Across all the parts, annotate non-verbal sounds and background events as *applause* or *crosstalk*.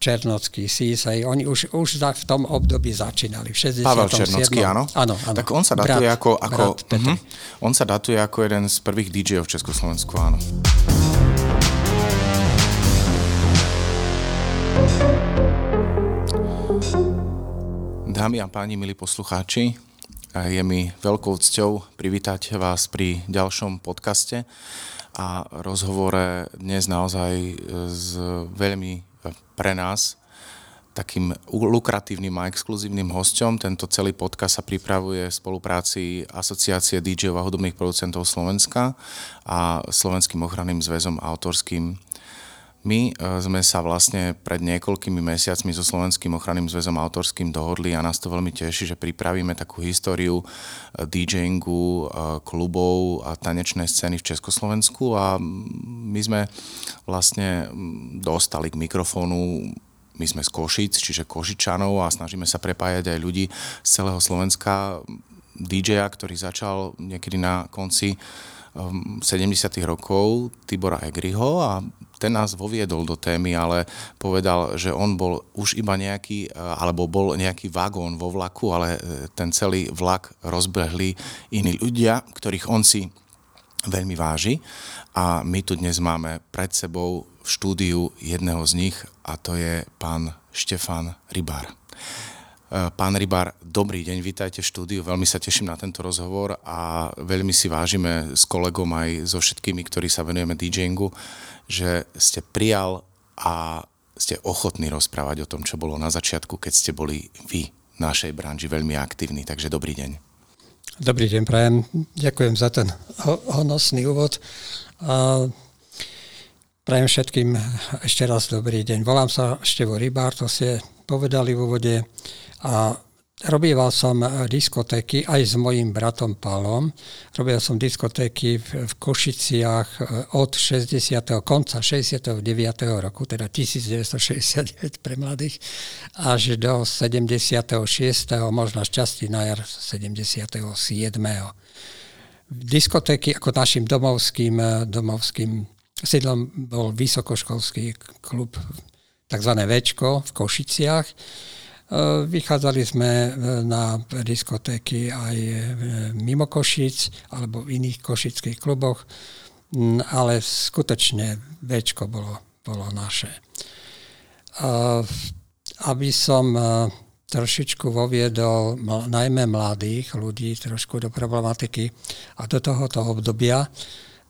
Černocký, Sísej, oni už, už v tom období začínali. V 67. Pavel Černocký, áno? Áno, áno. Tak on sa datuje brat, ako, ako brat uh-huh, on sa datuje ako jeden z prvých DJov v Československu, áno. Dámy a páni, milí poslucháči, je mi veľkou cťou privítať vás pri ďalšom podcaste a rozhovore dnes naozaj s veľmi pre nás takým lukratívnym a exkluzívnym hosťom. Tento celý podcast sa pripravuje v spolupráci Asociácie DJov a hudobných producentov Slovenska a Slovenským ochranným zväzom autorským my e, sme sa vlastne pred niekoľkými mesiacmi so Slovenským ochranným zväzom autorským dohodli a nás to veľmi teší, že pripravíme takú históriu e, DJingu, e, klubov a tanečnej scény v Československu a my sme vlastne dostali k mikrofónu my sme z Košic, čiže Košičanov a snažíme sa prepájať aj ľudí z celého Slovenska. DJ-a, ktorý začal niekedy na konci 70. rokov Tibora Egriho a ten nás voviedol do témy, ale povedal, že on bol už iba nejaký, alebo bol nejaký vagón vo vlaku, ale e, ten celý vlak rozbehli iní ľudia, ktorých on si veľmi váži. A my tu dnes máme pred sebou v štúdiu jedného z nich a to je pán Štefan Rybár. Eh, pán Rybár, dobrý deň, vítajte v štúdiu, veľmi sa teším na tento rozhovor a veľmi si vážime s kolegom aj so všetkými, ktorí sa venujeme DJingu, že ste prijal a ste ochotní rozprávať o tom, čo bolo na začiatku, keď ste boli vy v našej branži veľmi aktívni. Takže dobrý deň. Dobrý deň, prajem. Ďakujem za ten honosný úvod. Prajem všetkým ešte raz dobrý deň. Volám sa Števo Rybár, to ste povedali v úvode. A Robieval som diskotéky aj s mojim bratom Palom. Robil som diskotéky v, v Košiciach e, od 60. konca 69. roku, teda 1969 pre mladých, až do 76. možno šťastí na jar 77. Diskotéky ako našim domovským, e, domovským sídlom bol vysokoškolský klub, tzv. Včko v Košiciach Eh, vychádzali sme eh, na diskotéky aj eh, mimo Košic alebo v iných košických kluboch, mm, ale skutočne Včko bolo, bolo naše. Aby som trošičku voviedol najmä mladých ľudí trošku do problematiky a do tohoto obdobia,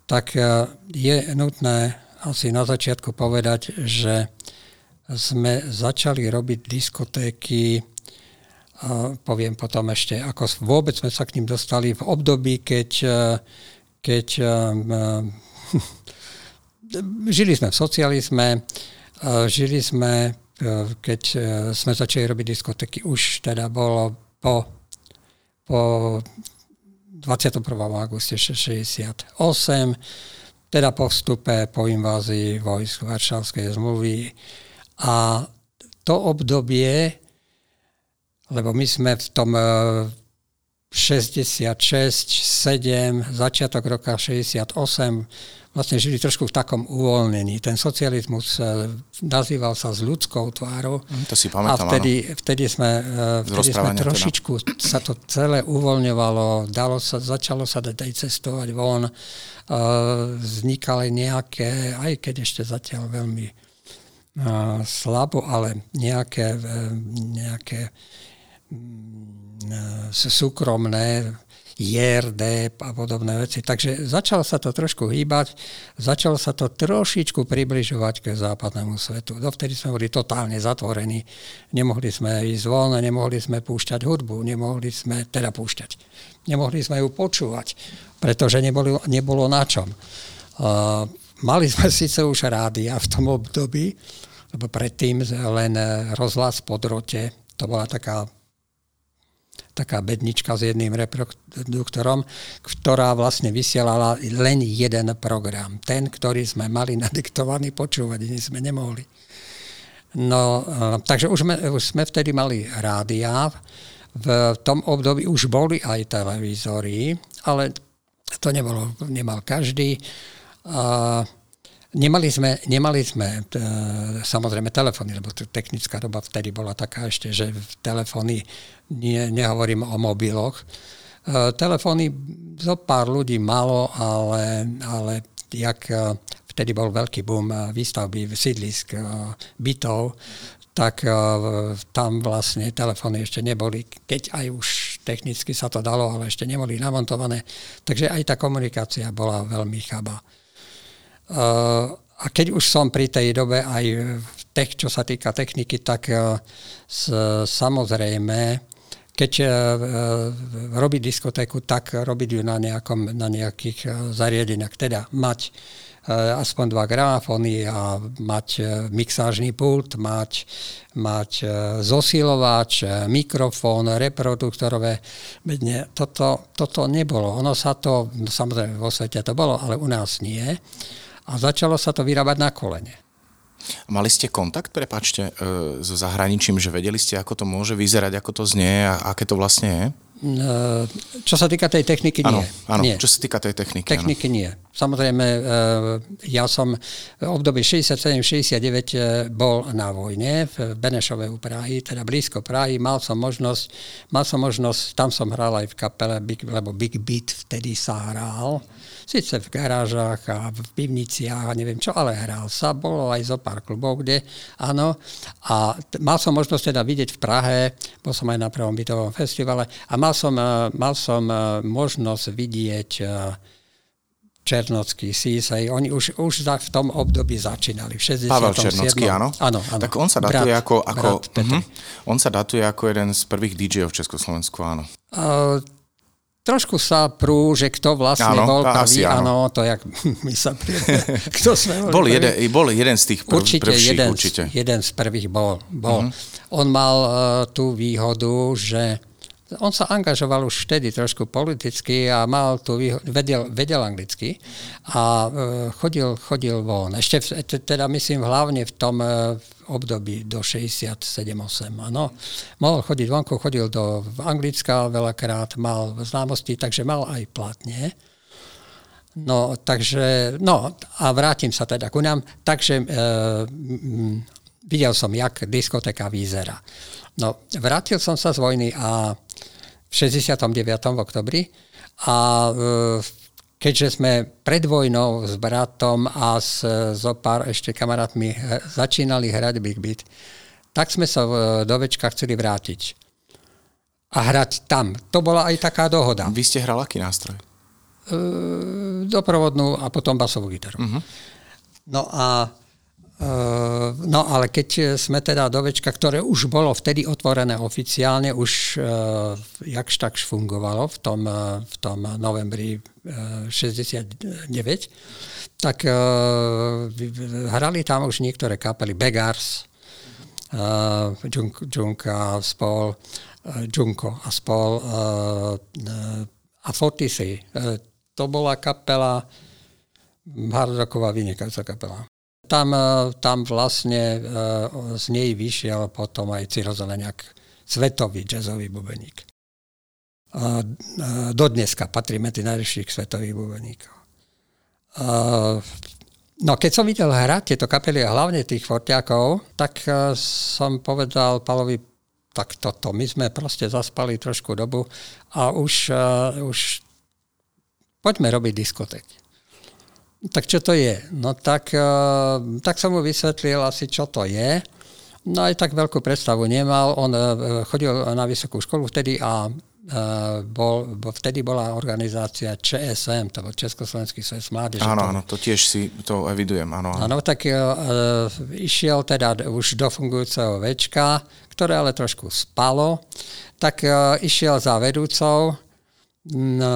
tak je nutné asi na začiatku povedať, že sme začali robiť diskotéky, poviem potom ešte, ako vôbec sme sa k ním dostali v období, keď, e, keď e, *laughs* žili sme v socializme, e, žili sme, keď sme začali robiť diskotéky, už teda bolo po, po 21. auguste 68, teda po vstupe, po invázii vojsk Varšavskej zmluvy, a to obdobie, lebo my sme v tom 66, e, 7, začiatok roka 68 vlastne žili trošku v takom uvoľnení. Ten socializmus e, nazýval sa s ľudskou tvárou. Mm, to si pamätám, A vtedy, vtedy sme, e, vtedy sme teda. trošičku teda. sa to celé uvoľňovalo, dalo sa, začalo sa dať aj cestovať von, vznikali nejaké, aj keď ešte zatiaľ veľmi slabo, ale nejaké, nejaké mm, e, súkromné JRD a podobné veci. Takže začalo sa to trošku hýbať, začalo sa to trošičku približovať ke západnému svetu. Dovtedy sme boli totálne zatvorení. Nemohli sme ísť von, nemohli sme púšťať hudbu, nemohli sme teda púšťať. Nemohli sme ju počúvať, pretože nebolo, nebolo na čom. Uh, mali sme síce už rádia v tom období, lebo predtým len rozhlas po drote, to bola taká taká bednička s jedným reproduktorom, ktorá vlastne vysielala len jeden program. Ten, ktorý sme mali nadiktovaný počúvať, iný sme nemohli. No, eh, takže už sme, už sme vtedy mali rádia, v tom období už boli aj televízory, ale to nebolo, nemal každý. A Nemali sme, nemali sme t- samozrejme telefóny, lebo technická doba vtedy bola taká ešte, že telefóny, nie, nehovorím o mobiloch, e, telefóny zo pár ľudí malo, ale, ale jak e, vtedy bol veľký boom výstavby sídlisk, bytov, tak tam vlastne telefóny ešte neboli, keď aj už technicky sa to dalo, ale ešte neboli namontované. Takže aj tá komunikácia bola veľmi chabá. A keď už som pri tej dobe aj v tech, čo sa týka techniky, tak samozrejme, keď robiť diskotéku, tak robiť ju na, nejakom, na nejakých zariadeniach. Teda mať aspoň dva gramofóny a mať mixážny pult, mať, mať zosilovač, mikrofón, reproduktorové. Toto, toto nebolo. Ono sa to, samozrejme vo svete to bolo, ale u nás nie a začalo sa to vyrábať na kolene. Mali ste kontakt, prepačte, e, so zahraničím, že vedeli ste, ako to môže vyzerať, ako to znie a aké to vlastne je? E, čo sa týka tej techniky, nie. Áno, nie. čo sa týka tej techniky. Techniky áno. nie. Samozrejme, e, ja som v období 67-69 bol na vojne v Benešove u Prahy, teda blízko Prahy. Mal som možnosť, mal som možnosť, tam som hral aj v kapele, lebo Big Beat vtedy sa hral Sice v garážach a v pivniciach a neviem čo, ale hral sa. Bolo aj zo pár klubov, kde áno. A t- mal som možnosť teda vidieť v Prahe, bol som aj na prvom bytovom festivale a mal som, e, mal som e, možnosť vidieť e, Černocký, Sísej, oni už, už v tom období začínali. V 67. Pavel Černocký, áno? Áno, áno. Tak on sa datuje brat, ako, ako uh-huh, on sa datuje ako jeden z prvých DJ-ov v Československu, áno. Uh, trošku sa prú, že kto vlastne áno, bol prvý, áno. áno, to jak *laughs* my sa *laughs* kto sme bol, jeden, bol jeden z tých prv, určite, prvších, jeden, určite. jeden z prvých bol. bol. Uh-huh. On mal uh, tú výhodu, že on sa angažoval už vtedy trošku politicky a mal tu, vedel, vedel anglicky a uh, chodil, chodil von. Ešte v, teda myslím hlavne v tom uh, období do 67-8. Ano. Mohol chodiť vonku, chodil do Anglicka veľakrát, mal známosti, takže mal aj platne. No, takže, no a vrátim sa teda ku nám. Takže e, m, videl som, jak diskoteka vyzerá. No, vrátil som sa z vojny a v 69. v oktobri a e, keďže sme pred vojnou s bratom a s, so pár ešte kamarátmi začínali hrať Big Beat, tak sme sa do Večka chceli vrátiť. A hrať tam. To bola aj taká dohoda. Vy ste hral aký nástroj? E, doprovodnú a potom basovú gitaru. Uh-huh. No a no ale keď sme teda do Večka, ktoré už bolo vtedy otvorené oficiálne, už uh, jakž takž fungovalo v tom, uh, v tom novembri 69, tak hrali tam už niektoré kapely, Begars, Junka a spol, Junko a spol a Fortisy. To bola kapela, hardrocková vynikajúca kapela tam, e, tam vlastne e, z nej vyšiel potom aj Ciro Zeleniak, svetový jazzový bubeník. Do dneska patrí medzi najlepších svetových bubeníkov. No keď som videl hrať tieto kapely hlavne tých fortiakov, tak e, som povedal Palovi, tak toto, my sme proste zaspali trošku dobu a už, už poďme robiť diskotéky. Tak čo to je? No tak, eh, tak som mu vysvetlil asi, čo to je. No aj tak veľkú predstavu nemal. On eh, chodil na vysokú školu vtedy a eh, bol, vtedy bola organizácia ČSM, to bol Československý svet mládeže. Áno, áno, to tiež si to evidujem, áno. Áno, tak uh, išiel teda už do fungujúceho večka, ktoré ale trošku spalo, tak uh, išiel za vedúcou, no,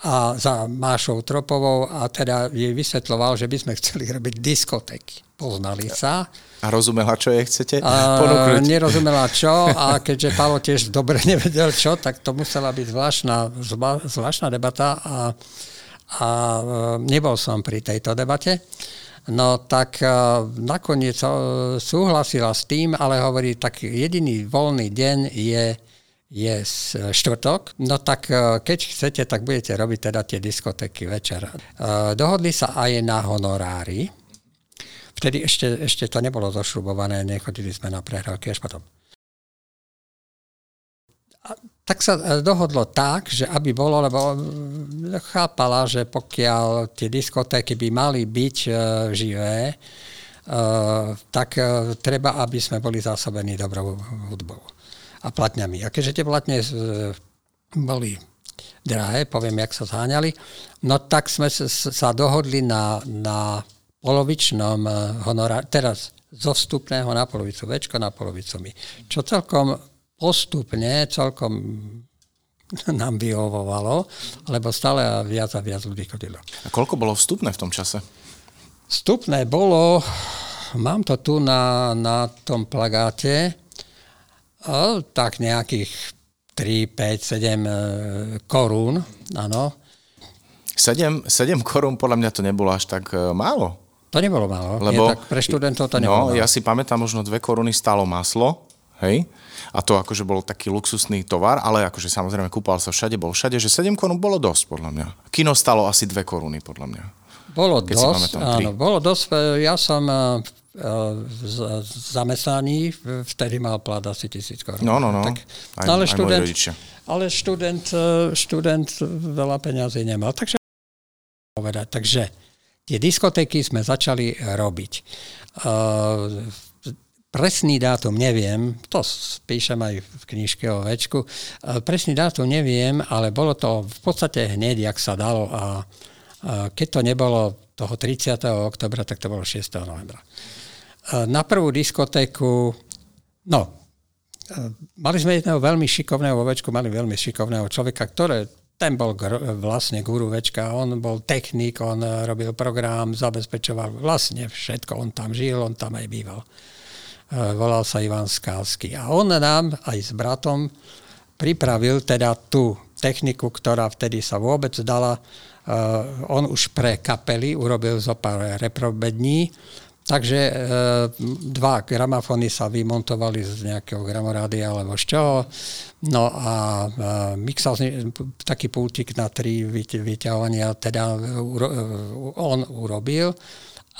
a za Mášou Tropovou a teda jej vysvetloval, že by sme chceli robiť diskotéky. Poznali sa. A rozumela, čo je chcete ponúknuť? Nerozumela čo *laughs* a keďže Palo tiež dobre *laughs* nevedel čo, tak to musela byť zvláštna, zvláštna debata a, a e, nebol som pri tejto debate. No tak uh, nakoniec uh, súhlasila s tým, ale hovorí, tak jediný voľný deň je je štvrtok, no tak e, keď chcete, tak budete robiť teda tie diskotéky večer. E, dohodli sa aj na honorári. Vtedy ešte, ešte to nebolo zošrubované, nechodili sme na prehrávky až potom. A tak sa e, dohodlo tak, že aby bolo, lebo chápala, že pokiaľ tie diskotéky by mali byť živé, tak treba, aby sme boli zásobení dobrou hudbou a platňami. A keďže tie platne e, boli drahé, poviem, jak sa zháňali, no tak sme sa dohodli na, na polovičnom e, honorári, teraz zo vstupného na polovicu večko, na polovicu my. Čo celkom postupne, celkom nám vyhovovalo, lebo stále viac a viac ľudí chodilo. A koľko bolo vstupné v tom čase? Vstupné bolo, mám to tu na, na tom plagáte, O, tak nejakých 3, 5, 7 korún, áno. 7, 7 korún podľa mňa to nebolo až tak e, málo. To nebolo málo. Lebo, Nie, tak pre študentov to nebolo No, málo. ja si pamätám, možno 2 koruny stálo maslo, hej? A to akože bol taký luxusný tovar, ale akože samozrejme kúpal sa všade, bol všade, že 7 korún bolo dosť podľa mňa. Kino stalo asi 2 koruny podľa mňa. Bolo Keď dosť, áno, bolo dosť. E, ja som e, zamestnaní, vtedy mal plat asi tisíc korún. No, no, no. Tak, aj, ale, aj študent, ale študent, eh, študent veľa peňazí nemal. Takže povedať. Takže tie diskotéky sme začali robiť. Uh, presný dátum neviem, to píšem aj v knižke o večku, uh, presný dátum neviem, ale bolo to v podstate hneď, jak sa dalo a uh, keď to nebolo toho 30. oktobra, tak to bolo 6. novembra na prvú diskotéku, no, mali sme jedného veľmi šikovného ovečku, mali veľmi šikovného človeka, ktoré ten bol gr- vlastne guru večka, on bol technik, on robil program, zabezpečoval vlastne všetko, on tam žil, on tam aj býval. Volal sa Ivan Skalský. A on nám aj s bratom pripravil teda tú techniku, ktorá vtedy sa vôbec dala. On už pre kapely urobil zo pár reprobední, Takže e, dva gramafóny sa vymontovali z nejakého gramorádia alebo z čoho. No a e, mixal taký pultík na tri vyťahovania teda on urobil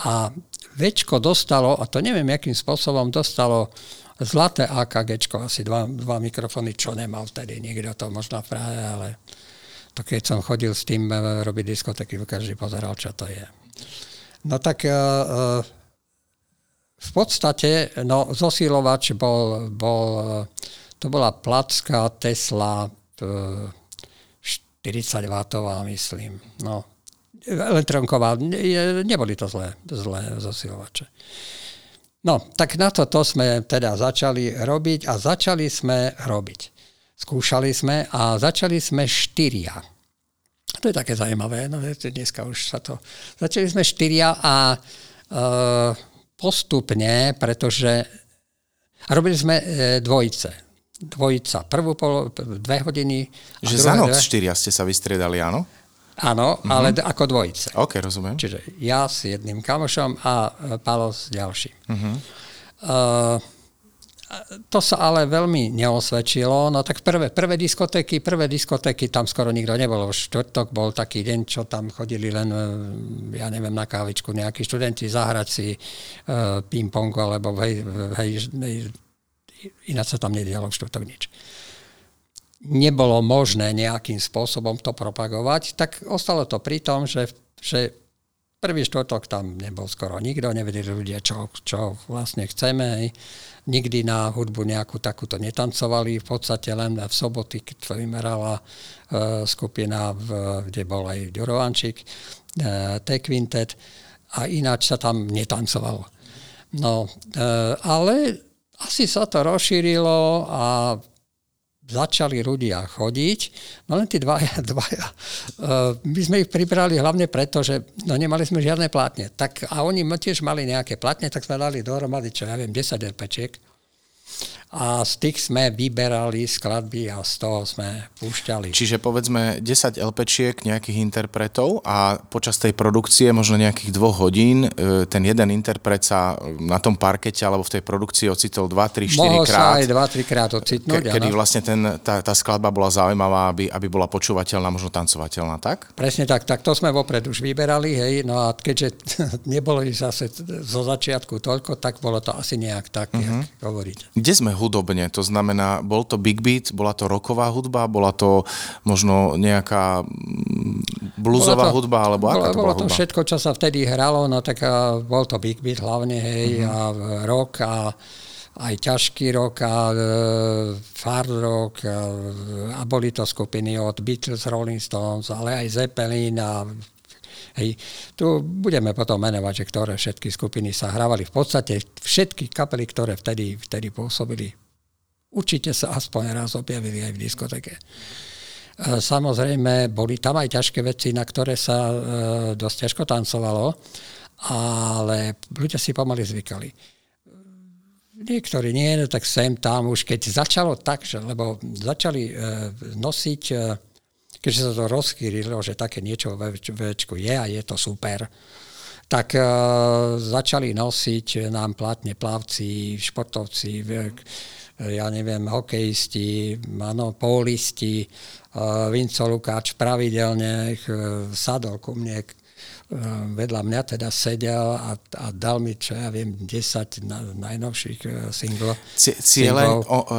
a Večko dostalo, a to neviem, akým spôsobom dostalo zlaté AKG, asi dva, dva mikrofóny, čo nemal vtedy nikto to možno v Prahe, ale to keď som chodil s tým e, robiť diskotéky, každý pozeral, čo to je. No tak uh, v podstate, no, zosilovač bol, bol, to bola placka Tesla 40 W, myslím. No, elektronková, neboli to zlé, zlé zosilovače. No, tak na to, to sme teda začali robiť a začali sme robiť. Skúšali sme a začali sme štyria. To je také zaujímavé, no dneska už sa to... Začali sme štyria a uh, postupne, pretože robili sme e, dvojice. Dvojica. Prvú pol, dve hodiny. Že za noc dve... štyria ste sa vystriedali, áno? Áno, uh-huh. ale ako dvojice. OK, rozumiem. Čiže ja s jedným kamošom a e, Palo s ďalším. Uh-huh. Uh, to sa ale veľmi neosvedčilo. No tak prvé, prvé diskotéky, prvé diskotéky, tam skoro nikto nebol. V štvrtok bol taký deň, čo tam chodili len, e, ja neviem, na kávičku nejakí študenti zahrať si uh, ping-pongu, alebo hej, hej, hej, ináč sa tam nedialo v štvrtok nič. Nebolo možné nejakým spôsobom to propagovať, tak ostalo to pri tom, že, že prvý štvrtok tam nebol skoro nikto, nevedeli ľudia, čo, čo vlastne chceme. Hej nikdy na hudbu nejakú takúto netancovali, v podstate len v soboty, keď vymerala e, skupina, v, kde bol aj Ďurovančík, e, T-Quintet a ináč sa tam netancovalo. No, e, ale asi sa to rozšírilo a začali ľudia chodiť, no len tí dvaja, *laughs* dvaja. Uh, my sme ich pribrali hlavne preto, že no nemali sme žiadne plátne. Tak, a oni tiež mali nejaké platne, tak sme dali dohromady, čo ja viem, 10 RPčiek. A z tých sme vyberali skladby a z toho sme púšťali. Čiže povedzme 10 LPčiek nejakých interpretov a počas tej produkcie možno nejakých dvoch hodín e, ten jeden interpret sa na tom parkete alebo v tej produkcii ocitol 2, 3, 4 Mohol krát. sa aj 2-3 krát ocitnúť. Ke, kedy vlastne ten, tá, tá skladba bola zaujímavá, aby, aby bola počúvateľná, možno tancovateľná, tak? Presne tak, tak to sme vopred už vyberali, hej, no a keďže *laughs* nebolo ich zase zo začiatku toľko, tak bolo to asi nejak tak, uh-huh. jak mhm. hovoríte. Kde sme hudobne? To znamená, bol to big beat, bola to roková hudba, bola to možno nejaká mm, bluesová hudba, alebo bolo, aká to bolo bola to hudba? všetko, čo sa vtedy hralo, no tak uh, bol to big beat hlavne, hej, uh-huh. a rock a aj ťažký rock a uh, hard rock a, a boli to skupiny od Beatles, Rolling Stones, ale aj Zeppelin a Hej. Tu budeme potom menovať, že ktoré všetky skupiny sa hrávali. V podstate všetky kapely, ktoré vtedy, vtedy pôsobili, určite sa aspoň raz objavili aj v diskoteke. E, samozrejme, boli tam aj ťažké veci, na ktoré sa e, dosť ťažko tancovalo, ale ľudia si pomaly zvykali. Niektorí nie, tak sem tam už, keď začalo tak, že, lebo začali e, nosiť keďže sa to rozchýrilo, že také niečo v večku je a je to super, tak uh, začali nosiť nám platne plavci, športovci, ja neviem, hokejisti, ano, pólisti, uh, Vinco Lukáč pravidelne uh, sadol ku mne vedľa mňa teda sedel a, a dal mi, čo ja viem, 10 na, najnovších e, singlov. Ciele,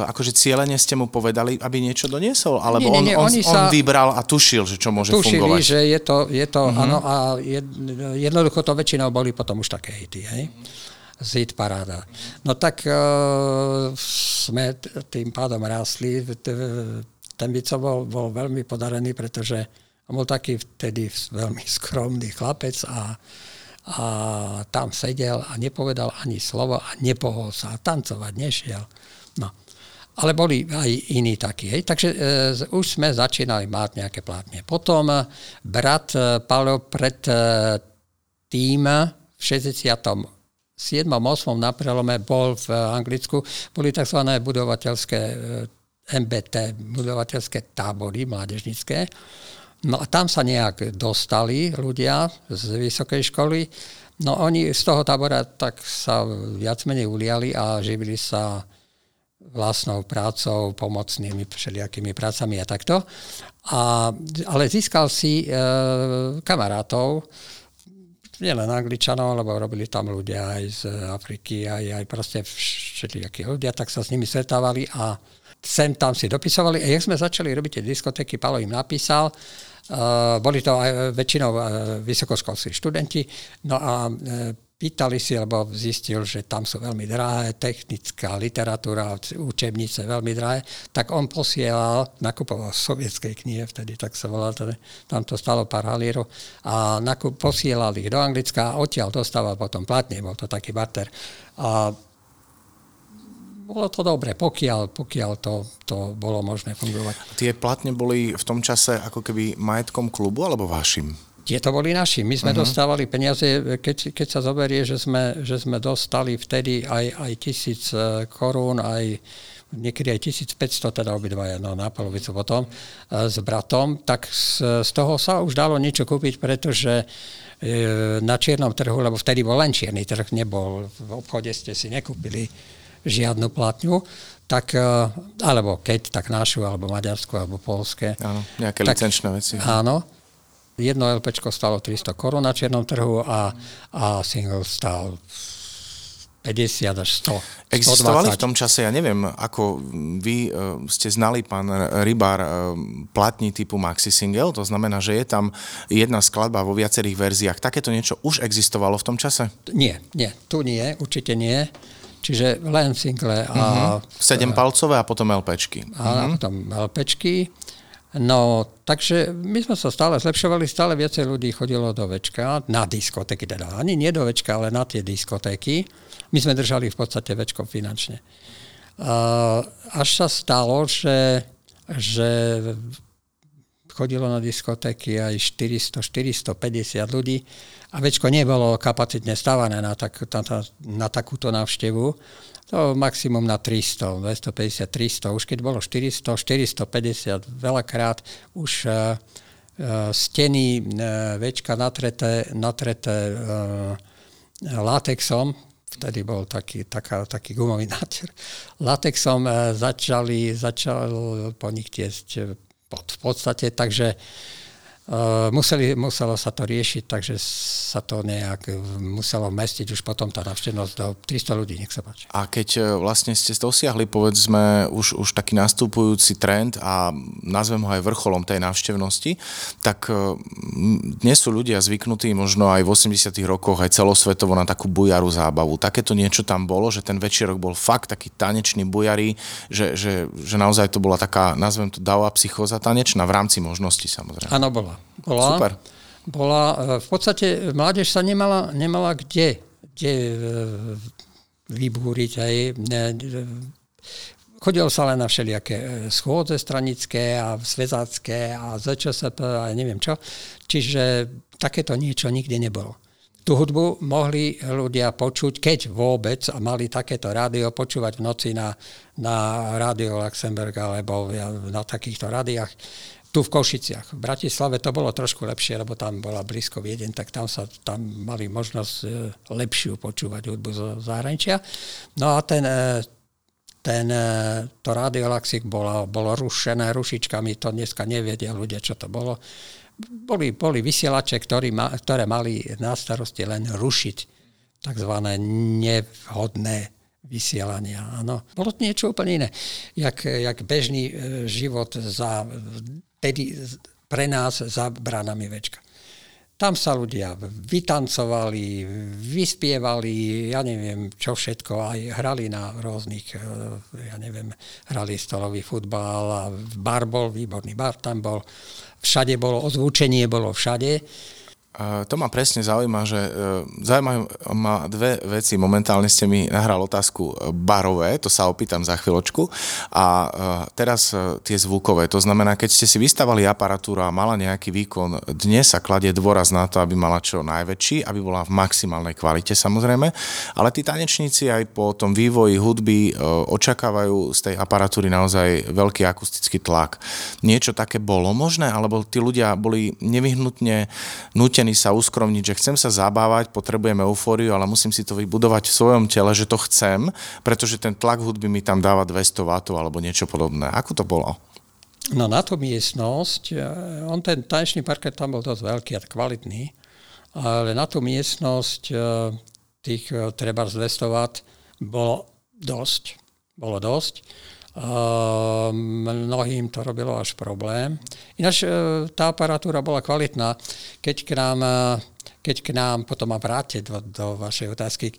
akože cieľene ste mu povedali, aby niečo doniesol? Alebo nie, nie, nie, on, on, sa, on vybral a tušil, že čo môže tušili, fungovať? že je to, je to uh-huh. áno, a jed, jednoducho to väčšinou boli potom už také hity, hej? Z hit paráda. No tak uh, sme tým pádom rásli. Ten Bico bol, bol veľmi podarený, pretože bol taký vtedy veľmi skromný chlapec a, a tam sedel a nepovedal ani slovo a nepohol sa a tancovať nešiel. No. Ale boli aj iní takí. Hej. Takže e, už sme začínali mať nejaké plátne. Potom e, brat e, Paolo pred e, tým v 67. 8. na prelome bol v Anglicku, boli tzv. budovateľské e, MBT, budovateľské tábory mládežnické. No a tam sa nejak dostali ľudia z vysokej školy. No oni z toho tábora tak sa viac menej uliali a živili sa vlastnou prácou, pomocnými všelijakými prácami a takto. A, ale získal si e, kamarátov, nielen Angličanov, lebo robili tam ľudia aj z Afriky, aj, aj proste všelijakí ľudia, tak sa s nimi stretávali a sem tam si dopisovali. A jak sme začali robiť tie diskotéky, Palo im napísal, boli to aj väčšinou uh, vysokoškolskí študenti. No a pýtali si, lebo zistil, že tam sú veľmi drahé, technická literatúra, učebnice veľmi drahé, tak on posielal, nakupoval sovietskej knihe, vtedy tak sa volá, tam to stalo pár halírov, a nakup, posielal ich do Anglicka a odtiaľ dostával potom platne, bol to taký barter. A bolo to dobre, pokiaľ, pokiaľ to, to bolo možné fungovať. Tie platne boli v tom čase ako keby majetkom klubu alebo vašim? Tieto boli naši. My sme uh-huh. dostávali peniaze, keď, keď sa zoberie, že sme, že sme dostali vtedy aj, aj tisíc e, korún, aj niekedy aj 1500, teda obidvaja, no na polovicu potom, e, s bratom, tak z, z toho sa už dalo niečo kúpiť, pretože e, na čiernom trhu, lebo vtedy bol len čierny trh, nebol, v obchode ste si nekúpili žiadnu platňu, tak, e, alebo keď, tak našu, alebo maďarsku, alebo polské. Áno, nejaké tak, licenčné veci. Áno. Jedno LP stalo 300 korún na čiernom trhu a, a single stal 50 až 100. Existovali 120. v tom čase, ja neviem, ako vy uh, ste znali, pán Rybár, uh, platní typu maxi single, to znamená, že je tam jedna skladba vo viacerých verziách. Takéto niečo už existovalo v tom čase? Nie, nie, tu nie, určite nie. Čiže len single. A, uh-huh. Sedem palcové a potom LPčky. A uh-huh. potom LPčky. No, takže my sme sa stále zlepšovali, stále viacej ľudí chodilo do večka, na diskotéky teda, ani nie do večka, ale na tie diskotéky. My sme držali v podstate večko finančne. Až sa stalo, že, že chodilo na diskotéky aj 400-450 ľudí a Večko nebolo kapacitne stávané na, tak, na, na takúto návštevu. To maximum na 300, 250, 300. Už keď bolo 400, 450, veľakrát už uh, steny uh, Večka natreté, natreté uh, latexom, vtedy bol taký, taká, taký gumový *laughs* náter, latexom začali, začal po nich tiesť v podstate, takže museli, muselo sa to riešiť, takže sa to nejak muselo mestiť už potom tá navštevnosť do 300 ľudí, nech sa páči. A keď e, vlastne ste dosiahli, povedzme, už, už taký nastupujúci trend a nazvem ho aj vrcholom tej návštevnosti, tak dnes sú ľudia zvyknutí možno aj v 80 rokoch aj celosvetovo na takú bujaru zábavu. Takéto niečo tam bolo, že ten večerok bol fakt taký tanečný bujarý, že, že, že naozaj to bola taká, nazvem to dava psychóza tanečná v rámci možností samozrejme. Áno, bola bola. Super. Bola, e, v podstate mládež sa nemala, nemala kde, kde e, vybúriť. Aj, chodilo sa len na všelijaké e, schôdze stranické a svezácké a ZČSP a neviem čo. Čiže takéto niečo nikdy nebolo. Tú hudbu mohli ľudia počuť, keď vôbec a mali takéto rádio, počúvať v noci na, na rádio Luxemburg alebo na takýchto rádiách tu v Košiciach. V Bratislave to bolo trošku lepšie, lebo tam bola blízko Viedeň, tak tam, sa, tam mali možnosť e, lepšiu počúvať hudbu zo zahraničia. No a ten, e, ten, e, to rádio Laxik bolo, bolo rušené rušičkami, to dneska nevedia ľudia, čo to bolo. Boli, boli vysielače, ktorí ma, ktoré mali na starosti len rušiť tzv. nevhodné vysielania. Áno. Bolo to niečo úplne iné, jak, jak bežný život za tedy pre nás za bránami večka. Tam sa ľudia vytancovali, vyspievali, ja neviem čo všetko, aj hrali na rôznych, eh, ja neviem, hrali stolový futbal a bar bol, výborný bar tam bol, všade bolo, ozvučenie bolo všade to ma presne zaujíma, že e, zaujímajú ma dve veci. Momentálne ste mi nahral otázku e, barové, to sa opýtam za chvíľočku. A e, teraz tie zvukové, to znamená, keď ste si vystavali aparatúru a mala nejaký výkon, dnes sa kladie dôraz na to, aby mala čo najväčší, aby bola v maximálnej kvalite samozrejme, ale tí tanečníci aj po tom vývoji hudby očakávajú z tej aparatúry naozaj veľký akustický tlak. Niečo také bolo možné, alebo tí ľudia boli nevyhnutne nutení nútení sa uskromniť, že chcem sa zabávať, potrebujem eufóriu, ale musím si to vybudovať v svojom tele, že to chcem, pretože ten tlak hudby mi tam dáva 200 W alebo niečo podobné. Ako to bolo? No na to miestnosť, e, on ten tanečný parket tam bol dosť veľký a kvalitný, ale na tú miestnosť e, tých e, treba z 200 W bolo dosť. Bolo dosť. Uh, mnohým to robilo až problém. Ináč uh, tá aparatúra bola kvalitná. Keď k nám, uh, keď k nám potom ma vráte do, do vašej otázky,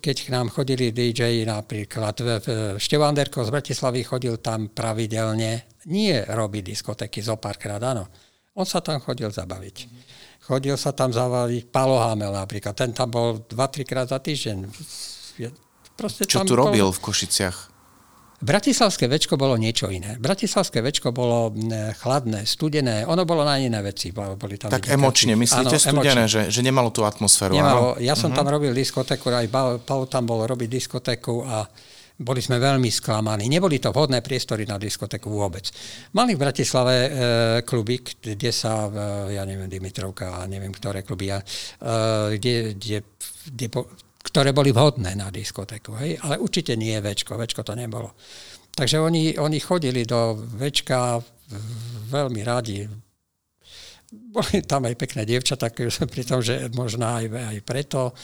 keď k nám chodili DJ napríklad, Števan Derko z Bratislavy chodil tam pravidelne, nie robiť diskotéky zo párkrát, áno. On sa tam chodil zabaviť. Chodil sa tam zabaviť, Palo Hamel napríklad, ten tam bol 2-3 krát za týždeň. Proste Čo tu robil bol... v Košiciach? Bratislavské večko bolo niečo iné. Bratislavské večko bolo chladné, studené, ono bolo na iné veci. Boli tam tak emočne, myslíte áno, studené, emočne. Že, že nemalo tú atmosféru? Nemalo, áno? ja som uh-huh. tam robil diskotéku, aj Paul tam bol robiť diskotéku a boli sme veľmi sklamaní. Neboli to vhodné priestory na diskotéku vôbec. Mali v Bratislave e, kluby, kde sa, e, ja neviem, Dimitrovka a neviem, ktoré kluby, e, kde, kde, kde po, ktoré boli vhodné na diskotéku. Hej? Ale určite nie Včko, Včko to nebolo. Takže oni, oni chodili do Včka veľmi radi. Boli tam aj pekné dievčatá, pri tom, že možno aj, aj preto.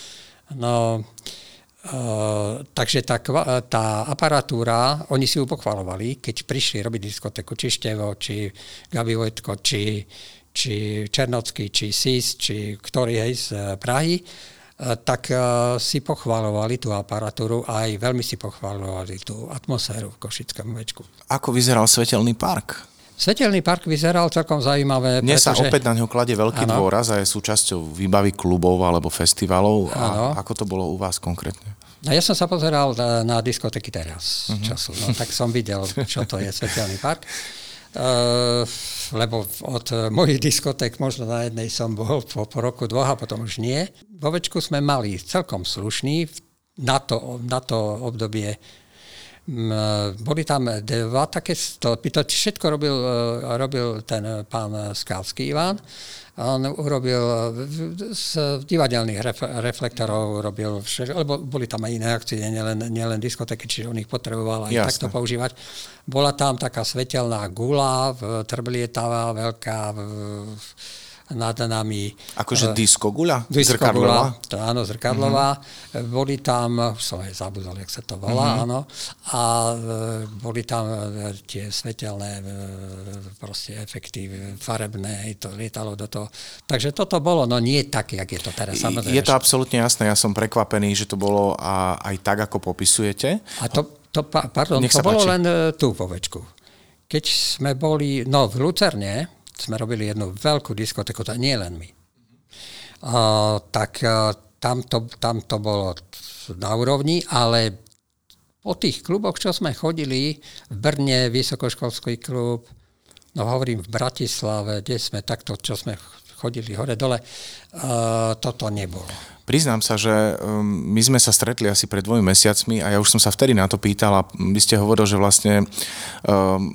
No, Uh, takže tá, tá aparatúra, oni si ju pochvalovali, keď prišli robiť diskotéku, či Števo, či Gabi Vojtko, či, či Černocký, či SIS, či ktorý hej z Prahy, Eh, tak eh, si pochvalovali tú aparatúru a aj veľmi si pochvalovali tú atmosféru v Košickom večku. Ako vyzeral Svetelný park? Svetelný park vyzeral celkom zaujímavé. Dnes pretože... sa opäť na ňo kladie veľký ano. dôraz a je súčasťou výbavy klubov alebo festivalov. A ako to bolo u vás konkrétne? No ja som sa pozeral na, na diskotéky teraz uh-huh. času, no, tak som videl, čo to je Svetelný park. *laughs* Uh, lebo od mojich diskotek možno na jednej som bol *laughs* po, po roku, dvoch a potom už nie. Vo Večku sme mali celkom slušný na to, na to obdobie boli tam dva také stĺpy, to všetko robil, robil ten pán Skalský On urobil z divadelných ref, reflektorov, robil všetko, lebo boli tam aj iné akcie, nielen, nielen diskotéky, čiže on ich potreboval aj Jasne. takto používať. Bola tam taká svetelná gula, trblietavá, veľká, v, nad nami. Akože uh, diskoguľa? Diskoguľa, to áno, zrkadlová. Mm-hmm. Boli tam, som aj zabudol, jak sa to volá, mm-hmm. áno. A uh, boli tam uh, tie svetelné proste efekty farebné, to lietalo do toho. Takže toto bolo, no nie tak, jak je to teraz. Samozrejme. Je to absolútne jasné, ja som prekvapený, že to bolo aj tak, ako popisujete. A to, to pardon, to bolo páči. len tu vo večku. Keď sme boli, no v Lucerne, sme robili jednu veľkú diskotéku, to nie len my. Uh, tak uh, tam, to, tam to bolo na úrovni, ale po tých kluboch, čo sme chodili, v Brne, vysokoškolský klub, no hovorím v Bratislave, kde sme takto, čo sme chodili hore-dole, uh, toto nebolo. Priznám sa, že um, my sme sa stretli asi pred dvomi mesiacmi a ja už som sa vtedy na to pýtal a vy ste hovoril, že vlastne um,